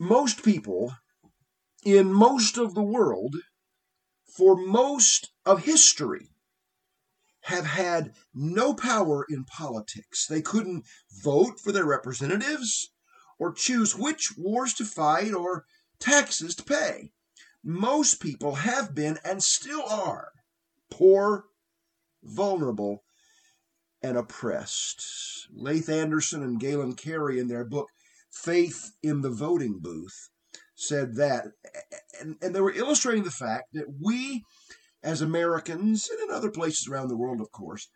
most people in most of the world for most of history have had no power in politics. They couldn't vote for their representatives or choose which wars to fight or taxes to pay. Most people have been and still are poor, vulnerable, and oppressed. Leith Anderson and Galen Carey, in their book Faith in the Voting Booth, said that. And, and they were illustrating the fact that we, as Americans, and in other places around the world, of course,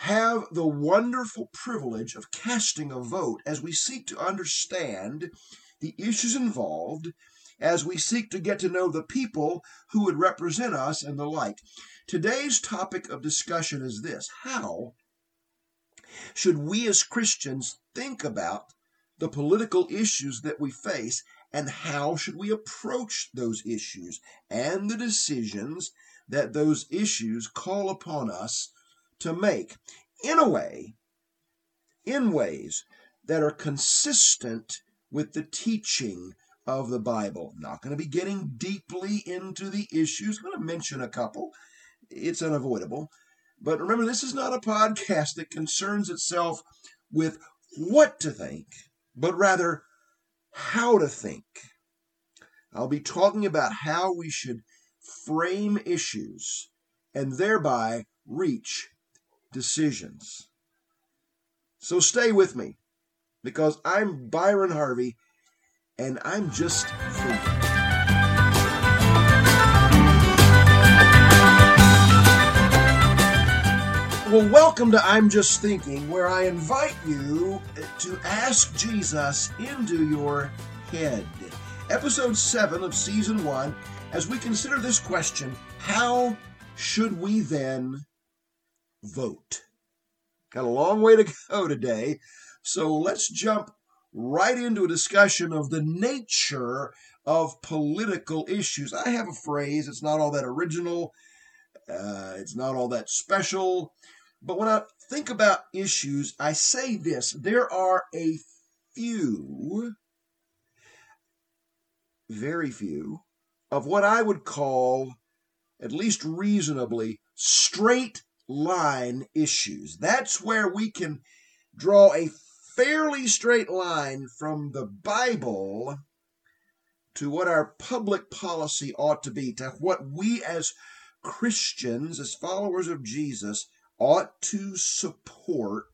have the wonderful privilege of casting a vote as we seek to understand the issues involved, as we seek to get to know the people who would represent us and the like. Today's topic of discussion is this How should we as Christians think about the political issues that we face and how should we approach those issues and the decisions that those issues call upon us to make in a way in ways that are consistent with the teaching of the Bible. Not going to be getting deeply into the issues. I'm going to mention a couple. It's unavoidable. But remember, this is not a podcast that concerns itself with what to think, but rather how to think. I'll be talking about how we should frame issues and thereby reach decisions. So stay with me because I'm Byron Harvey and I'm just thinking. Well, welcome to I'm Just Thinking, where I invite you to ask Jesus into your head. Episode 7 of Season 1, as we consider this question How should we then vote? Got a long way to go today, so let's jump right into a discussion of the nature of political issues. I have a phrase, it's not all that original, uh, it's not all that special. But when I think about issues, I say this there are a few, very few, of what I would call, at least reasonably, straight line issues. That's where we can draw a fairly straight line from the Bible to what our public policy ought to be, to what we as Christians, as followers of Jesus, ought to support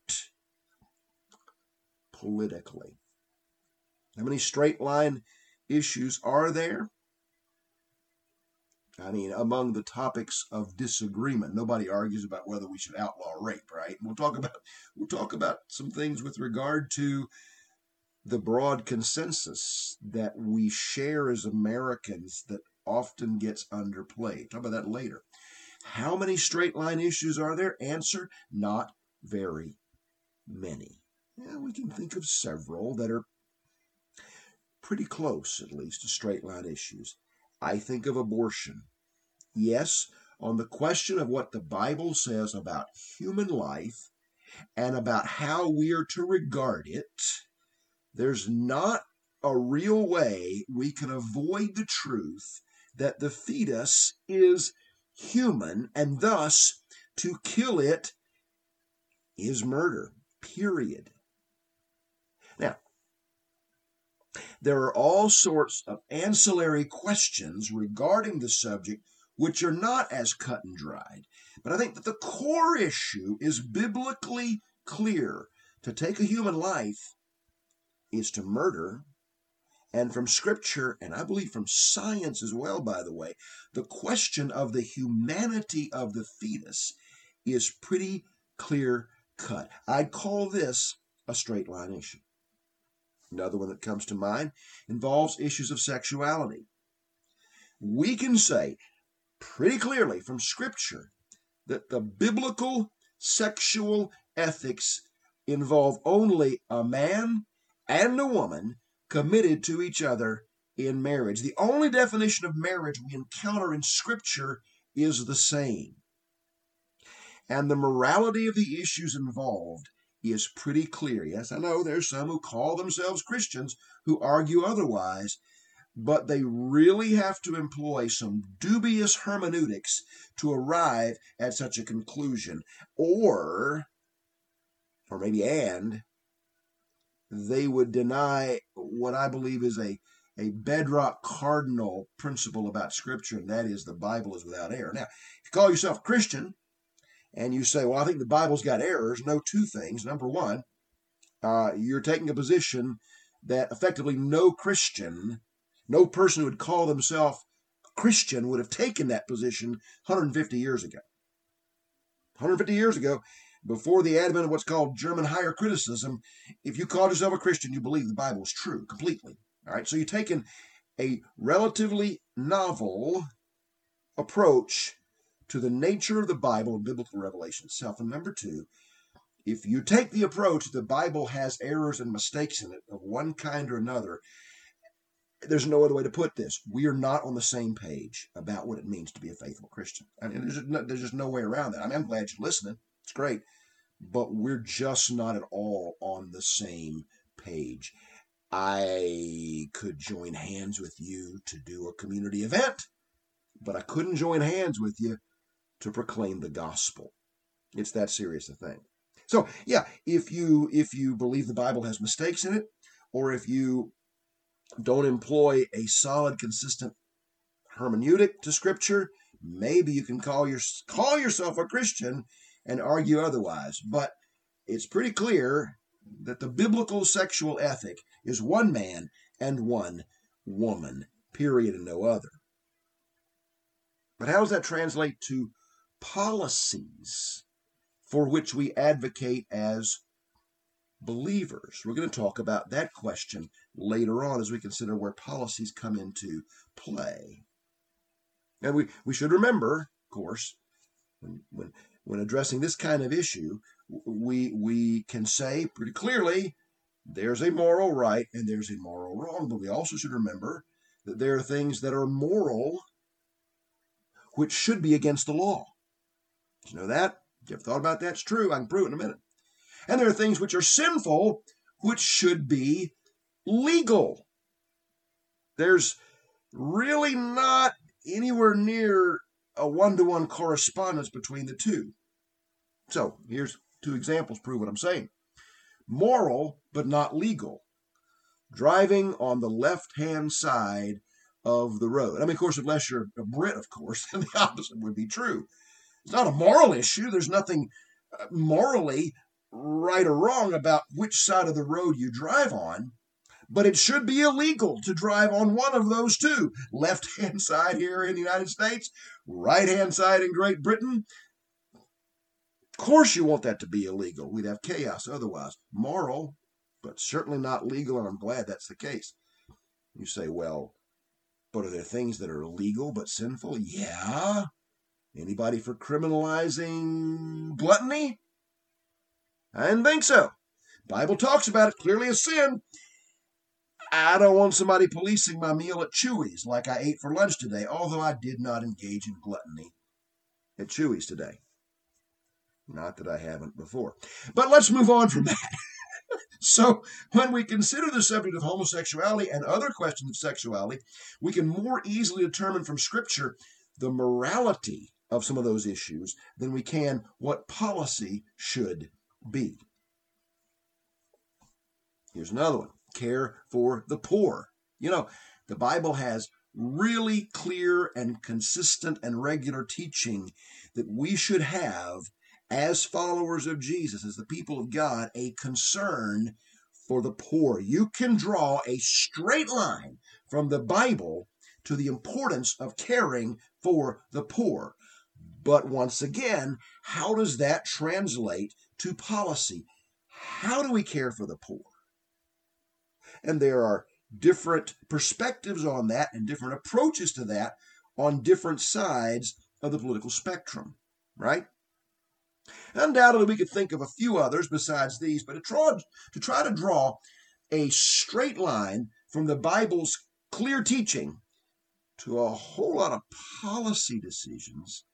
politically. How many straight line issues are there? I mean, among the topics of disagreement, nobody argues about whether we should outlaw rape, right? We'll talk about we'll talk about some things with regard to the broad consensus that we share as Americans that often gets underplayed. Talk about that later. How many straight line issues are there? Answer not very many. Yeah, we can think of several that are pretty close, at least, to straight line issues. I think of abortion. Yes, on the question of what the Bible says about human life and about how we are to regard it, there's not a real way we can avoid the truth that the fetus is human, and thus to kill it is murder, period. Now, there are all sorts of ancillary questions regarding the subject which are not as cut and dried. But I think that the core issue is biblically clear. To take a human life is to murder and from scripture, and I believe from science as well, by the way, the question of the humanity of the fetus is pretty clear cut. I'd call this a straight line issue. Another one that comes to mind involves issues of sexuality. We can say pretty clearly from Scripture that the biblical sexual ethics involve only a man and a woman committed to each other in marriage. The only definition of marriage we encounter in Scripture is the same. And the morality of the issues involved is pretty clear. Yes, I know there's some who call themselves Christians who argue otherwise, but they really have to employ some dubious hermeneutics to arrive at such a conclusion. Or, or maybe and, they would deny what I believe is a, a bedrock cardinal principle about Scripture, and that is the Bible is without error. Now, if you call yourself a Christian and you say, well, I think the Bible's got errors, know two things. Number one, uh, you're taking a position that effectively no Christian no person who would call themselves Christian would have taken that position 150 years ago. 150 years ago, before the advent of what's called German higher criticism, if you called yourself a Christian, you believe the Bible is true completely. All right, so you're taking a relatively novel approach to the nature of the Bible and biblical revelation itself. And number two, if you take the approach the Bible has errors and mistakes in it of one kind or another, there's no other way to put this. We are not on the same page about what it means to be a faithful Christian. I mean, there's just no, way around that. I mean, I'm glad you're listening. It's great. But we're just not at all on the same page. I could join hands with you to do a community event, but I couldn't join hands with you to proclaim the gospel. It's that serious a thing. So, yeah, if you if you believe the Bible has mistakes in it, or if you don't employ a solid, consistent hermeneutic to Scripture, maybe you can call your call yourself a Christian and argue otherwise. But it's pretty clear that the biblical sexual ethic is one man and one woman, period, and no other. But how does that translate to policies for which we advocate as believers? We're going to talk about that question later on as we consider where policies come into play. And we, we should remember, of course, when, when, when addressing this kind of issue, we, we can say pretty clearly there's a moral right and there's a moral wrong, but we also should remember that there are things that are moral which should be against the law. Did you know that? You ever thought about that? It's true. I can prove it in a minute. And there are things which are sinful which should be legal. There's really not anywhere near a one to one correspondence between the two. So here's two examples prove what I'm saying moral, but not legal. Driving on the left hand side of the road. I mean, of course, unless you're a Brit, of course, then the opposite would be true. It's not a moral issue. There's nothing uh, morally right or wrong about which side of the road you drive on but it should be illegal to drive on one of those two left hand side here in the United States, right hand side in Great Britain. Of course, you want that to be illegal. We'd have chaos otherwise. Moral, but certainly not legal, and I'm glad that's the case. You say, well, but are there things that are legal but sinful? Yeah. Anybody for criminalizing gluttony? I didn't think so. Bible talks about it clearly as sin. I don't want somebody policing my meal at Chuy's like I ate for lunch today, although I did not engage in gluttony at Chuy's today. Not that I haven't before. But let's move on from that. so, when we consider the subject of homosexuality and other questions of sexuality, we can more easily determine from Scripture the morality of some of those issues than we can what policy should be. Here's another one care for the poor. You know, the Bible has really clear and consistent and regular teaching that we should have as followers of Jesus, as the people of God, a concern for the poor. You can draw a straight line from the Bible to the importance of caring for the poor. But once again, how does that translate to policy? How do we care for the poor? And there are different perspectives on that and different approaches to that on different sides of the political spectrum, right? Undoubtedly, we could think of a few others besides these, but to try, to try to draw a straight line from the Bible's clear teaching to a whole lot of policy decisions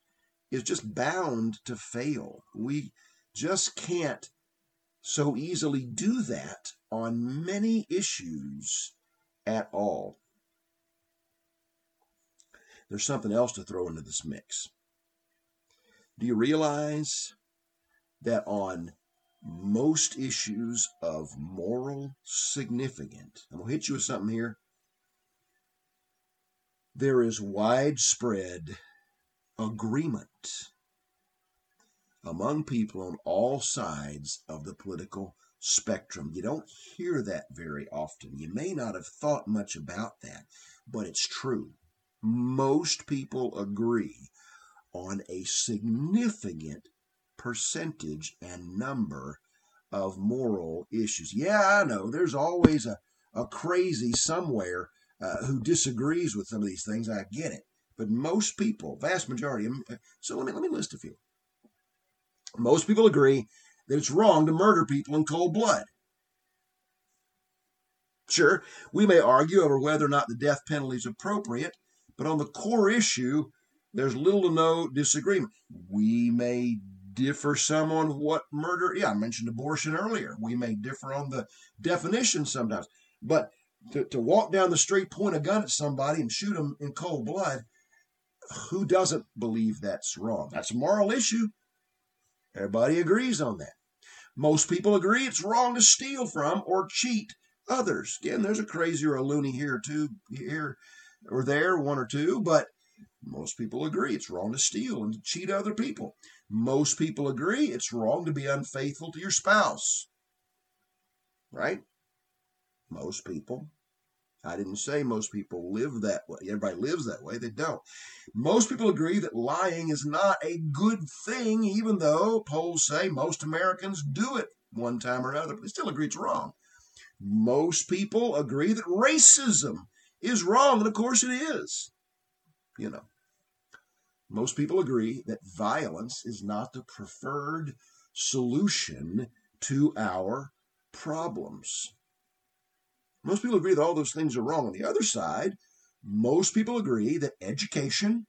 is just bound to fail. We just can't so easily do that on many issues at all. There's something else to throw into this mix. Do you realize that on most issues of moral significance, I'm going to hit you with something here. There is widespread agreement among people on all sides of the political spectrum. You don't hear that very often. You may not have thought much about that, but it's true. Most people agree on a significant percentage and number of moral issues. Yeah, I know there's always a, a crazy somewhere uh, who disagrees with some of these things. I get it. But most people, vast majority, uh, so let me, let me list a few. Most people agree that it's wrong to murder people in cold blood. Sure, we may argue over whether or not the death penalty is appropriate, but on the core issue, there's little to no disagreement. We may differ some on what murder, yeah, I mentioned abortion earlier. We may differ on the definition sometimes, but to, to walk down the street, point a gun at somebody, and shoot them in cold blood, who doesn't believe that's wrong? That's a moral issue. Everybody agrees on that. Most people agree it's wrong to steal from or cheat others. Again, there's a crazy or a loony here two, here or there, one or two, but most people agree it's wrong to steal and to cheat other people. Most people agree it's wrong to be unfaithful to your spouse. Right? Most people. I didn't say most people live that way. Everybody lives that way. They don't. Most people agree that lying is not a good thing, even though polls say most Americans do it one time or another, but they still agree it's wrong. Most people agree that racism is wrong, and of course it is. You know. Most people agree that violence is not the preferred solution to our problems. Most people agree that all those things are wrong. On the other side, most people agree that education,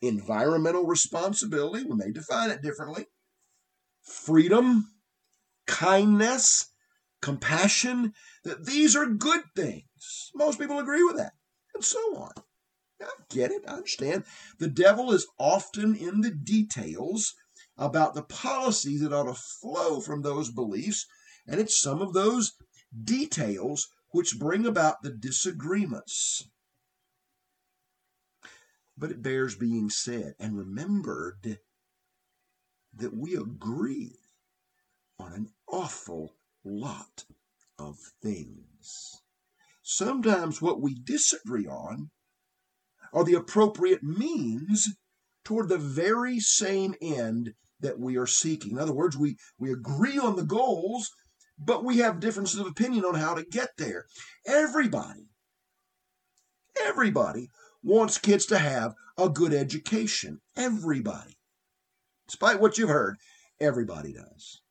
environmental responsibility, we may define it differently, freedom, kindness, compassion, that these are good things. Most people agree with that, and so on. I get it. I understand. The devil is often in the details about the policies that ought to flow from those beliefs. And it's some of those details which bring about the disagreements. But it bears being said and remembered that we agree on an awful lot of things. Sometimes what we disagree on are the appropriate means toward the very same end that we are seeking. In other words, we, we agree on the goals, but we have differences of opinion on how to get there. Everybody, everybody wants kids to have a good education. Everybody. Despite what you've heard, everybody does.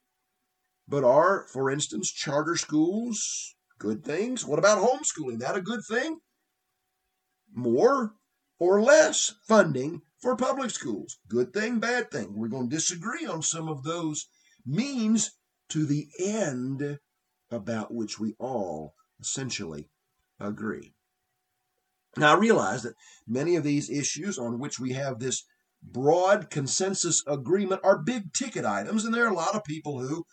But are, for instance, charter schools good things? What about homeschooling? That a good thing? More or less funding for public schools. Good thing, bad thing. We're going to disagree on some of those means to the end about which we all essentially agree. Now, I realize that many of these issues on which we have this broad consensus agreement are big ticket items, and there are a lot of people who,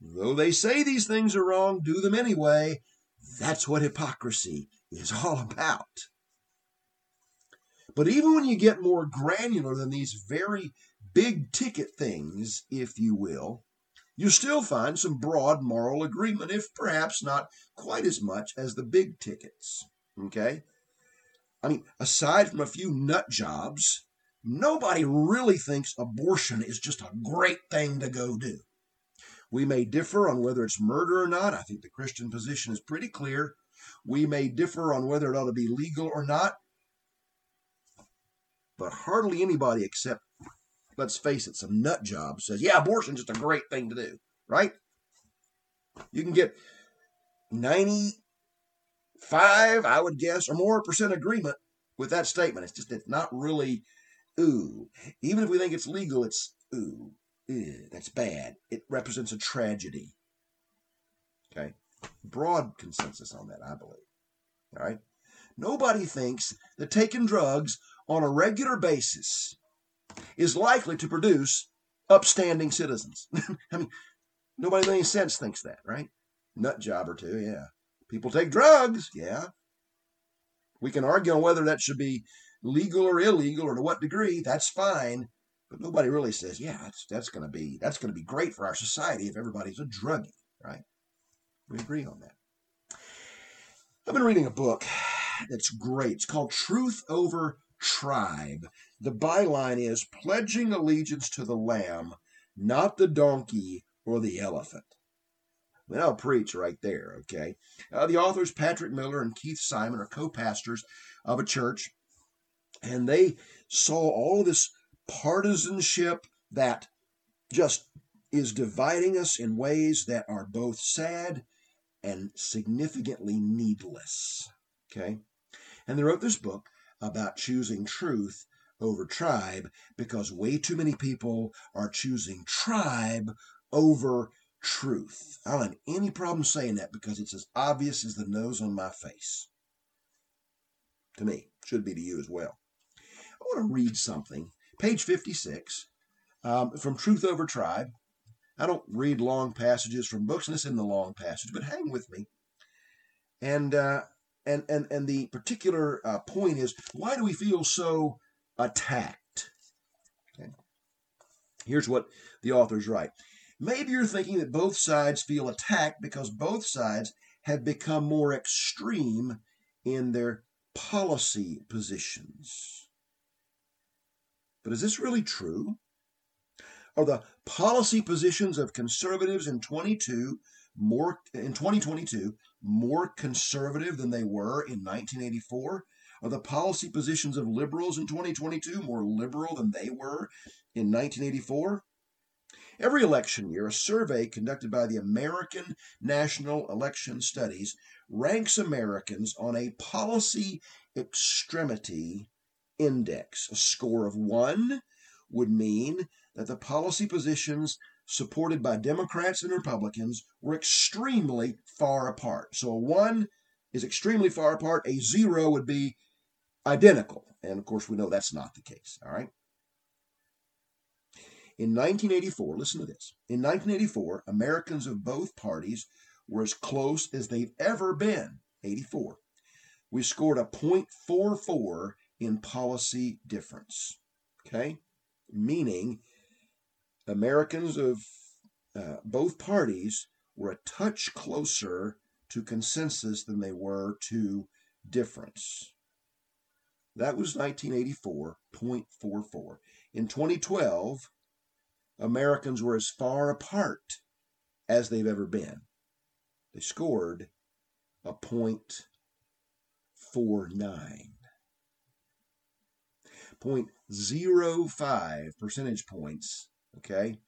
though they say these things are wrong, do them anyway. That's what hypocrisy is all about. But even when you get more granular than these very big ticket things, if you will, you still find some broad moral agreement, if perhaps not quite as much as the big tickets. Okay? I mean, aside from a few nut jobs, nobody really thinks abortion is just a great thing to go do. We may differ on whether it's murder or not. I think the Christian position is pretty clear. We may differ on whether it ought to be legal or not but hardly anybody except, let's face it, some nut job says, yeah, abortion's just a great thing to do, right? You can get 95, I would guess, or more percent agreement with that statement. It's just, it's not really ooh. Even if we think it's legal, it's ooh. Ew, that's bad. It represents a tragedy. Okay? Broad consensus on that, I believe. All right? Nobody thinks that taking drugs on a regular basis is likely to produce upstanding citizens. I mean, nobody with any sense thinks that, right? Nut job or two, yeah. People take drugs, yeah. We can argue on whether that should be legal or illegal or to what degree. That's fine, but nobody really says, yeah, that's, that's going to be that's going to be great for our society if everybody's a druggie, right? We agree on that. I've been reading a book that's great. It's called Truth Over Tribe. The byline is pledging allegiance to the lamb, not the donkey or the elephant. Well, I'll preach right there, okay? Uh, the authors, Patrick Miller and Keith Simon, are co pastors of a church, and they saw all this partisanship that just is dividing us in ways that are both sad and significantly needless. Okay? And they wrote this book about choosing truth over tribe because way too many people are choosing tribe over truth. I don't have any problem saying that because it's as obvious as the nose on my face. To me, should be to you as well. I want to read something, page 56, um, from Truth Over Tribe. I don't read long passages from books, and this isn't a long passage, but hang with me. And uh, and and and the particular uh, point is why do we feel so attacked? Okay. Here's what the authors write. Maybe you're thinking that both sides feel attacked because both sides have become more extreme in their policy positions. But is this really true? Are the policy positions of conservatives in 22 more in 2022 more conservative than they were in 1984? Are the policy positions of liberals in 2022 more liberal than they were in 1984? Every election year, a survey conducted by the American National Election Studies ranks Americans on a policy extremity index. A score of one would mean that the policy positions supported by Democrats and Republicans were extremely far apart. So a one is extremely far apart, a zero would be identical. And of course, we know that's not the case. All right. In 1984, listen to this. In 1984, Americans of both parties were as close as they've ever been. 84. We scored a 0.44 in policy difference. Okay? Meaning Americans of uh, both parties were a touch closer to consensus than they were to difference. That was 1984.44. In 2012, Americans were as far apart as they've ever been. They scored a point four nine. 0.05 percentage points, okay,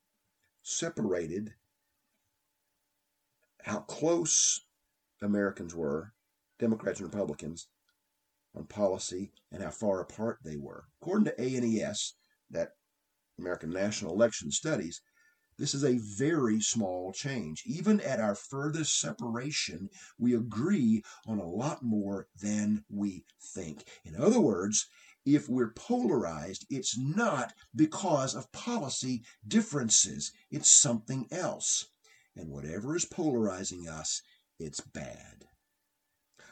separated how close Americans were, Democrats and Republicans, on policy and how far apart they were. According to ANES, that American National Election Studies, this is a very small change. Even at our furthest separation, we agree on a lot more than we think. In other words, if we're polarized, it's not because of policy differences, it's something else. And whatever is polarizing us, it's bad.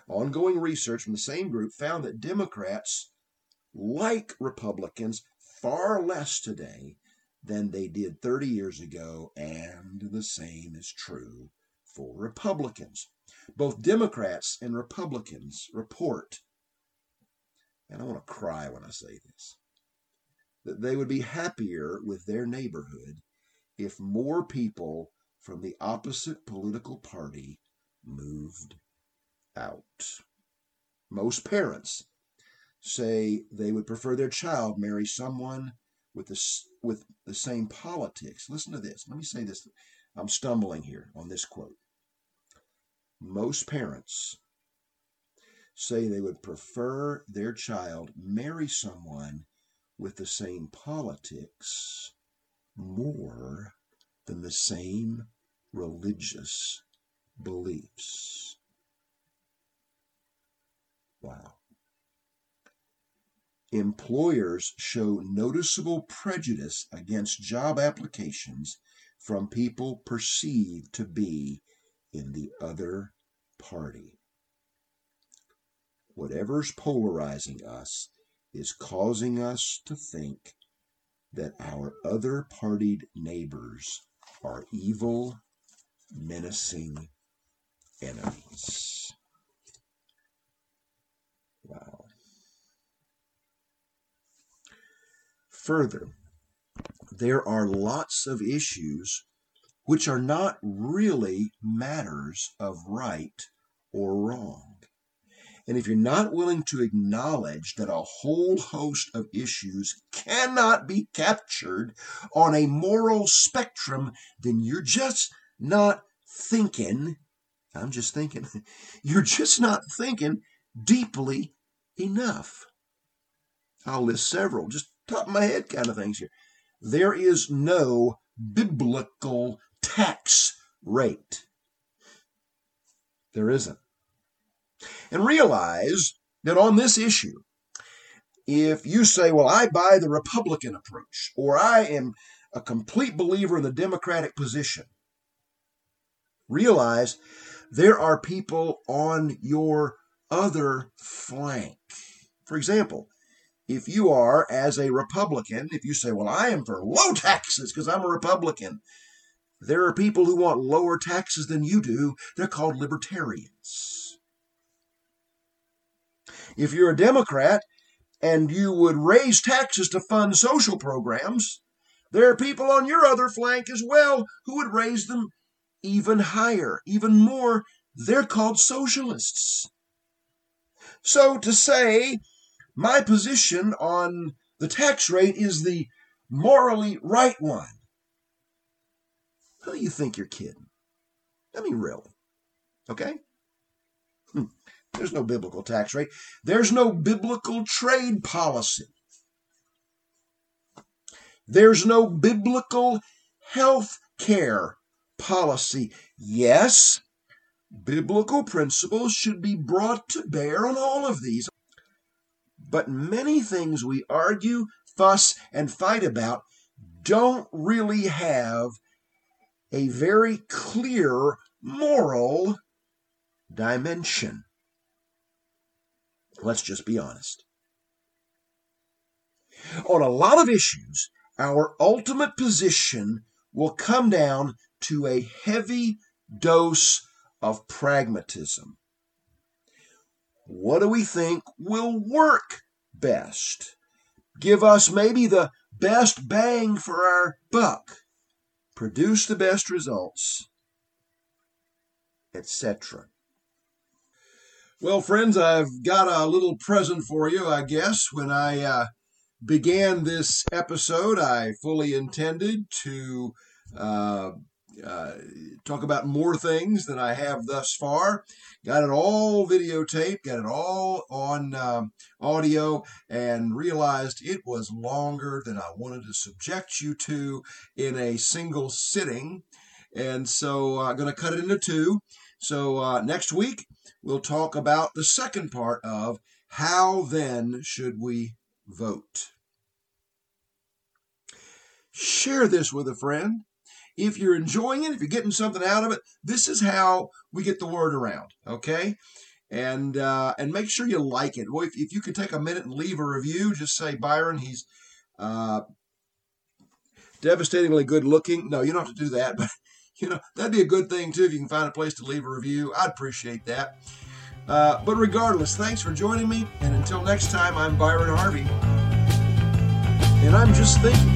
Ongoing research from the same group found that Democrats like Republicans far less today than they did 30 years ago, and the same is true for Republicans. Both Democrats and Republicans report, and I want to cry when I say this, that they would be happier with their neighborhood if more people from the opposite political party moved out. Most parents say they would prefer their child marry someone with the, with the same politics. Listen to this. Let me say this. I'm stumbling here on this quote. Most parents say they would prefer their child marry someone with the same politics more than the same religious beliefs. Wow. Employers show noticeable prejudice against job applications from people perceived to be in the other party. Whatever's polarizing us is causing us to think that our other partied neighbors are evil, menacing enemies. Wow. Further, there are lots of issues which are not really matters of right or wrong. And if you're not willing to acknowledge that a whole host of issues cannot be captured on a moral spectrum, then you're just not thinking. I'm just thinking. You're just not thinking deeply enough. I'll list several, just top of my head kind of things here. There is no biblical tax rate. There isn't. And realize that on this issue, if you say, well, I buy the Republican approach, or I am a complete believer in the Democratic position, realize there are people on your other flank. For example, if you are, as a Republican, if you say, well, I am for low taxes because I'm a Republican, there are people who want lower taxes than you do. They're called libertarians. If you're a Democrat and you would raise taxes to fund social programs, there are people on your other flank as well who would raise them even higher, even more. They're called socialists. So to say my position on the tax rate is the morally right one, who do you think you're kidding? I mean, really. Okay? There's no biblical tax rate. There's no biblical trade policy. There's no biblical health care policy. Yes, biblical principles should be brought to bear on all of these. But many things we argue, fuss, and fight about don't really have a very clear moral dimension. Let's just be honest. On a lot of issues, our ultimate position will come down to a heavy dose of pragmatism. What do we think will work best? Give us maybe the best bang for our buck, produce the best results, etc. Well, friends, I've got a little present for you, I guess. When I uh, began this episode, I fully intended to uh, uh, talk about more things than I have thus far. Got it all videotaped, got it all on um, audio, and realized it was longer than I wanted to subject you to in a single sitting. And so I'm going to cut it into two. So uh, next week, we'll talk about the second part of how then should we vote. Share this with a friend. If you're enjoying it, if you're getting something out of it, this is how we get the word around, okay? And uh, and make sure you like it. Well, if, if you could take a minute and leave a review, just say Byron, he's uh, devastatingly good looking. No, you don't have to do that, but you know, that'd be a good thing too if you can find a place to leave a review. I'd appreciate that. Uh, but regardless, thanks for joining me. And until next time, I'm Byron Harvey. And I'm just thinking.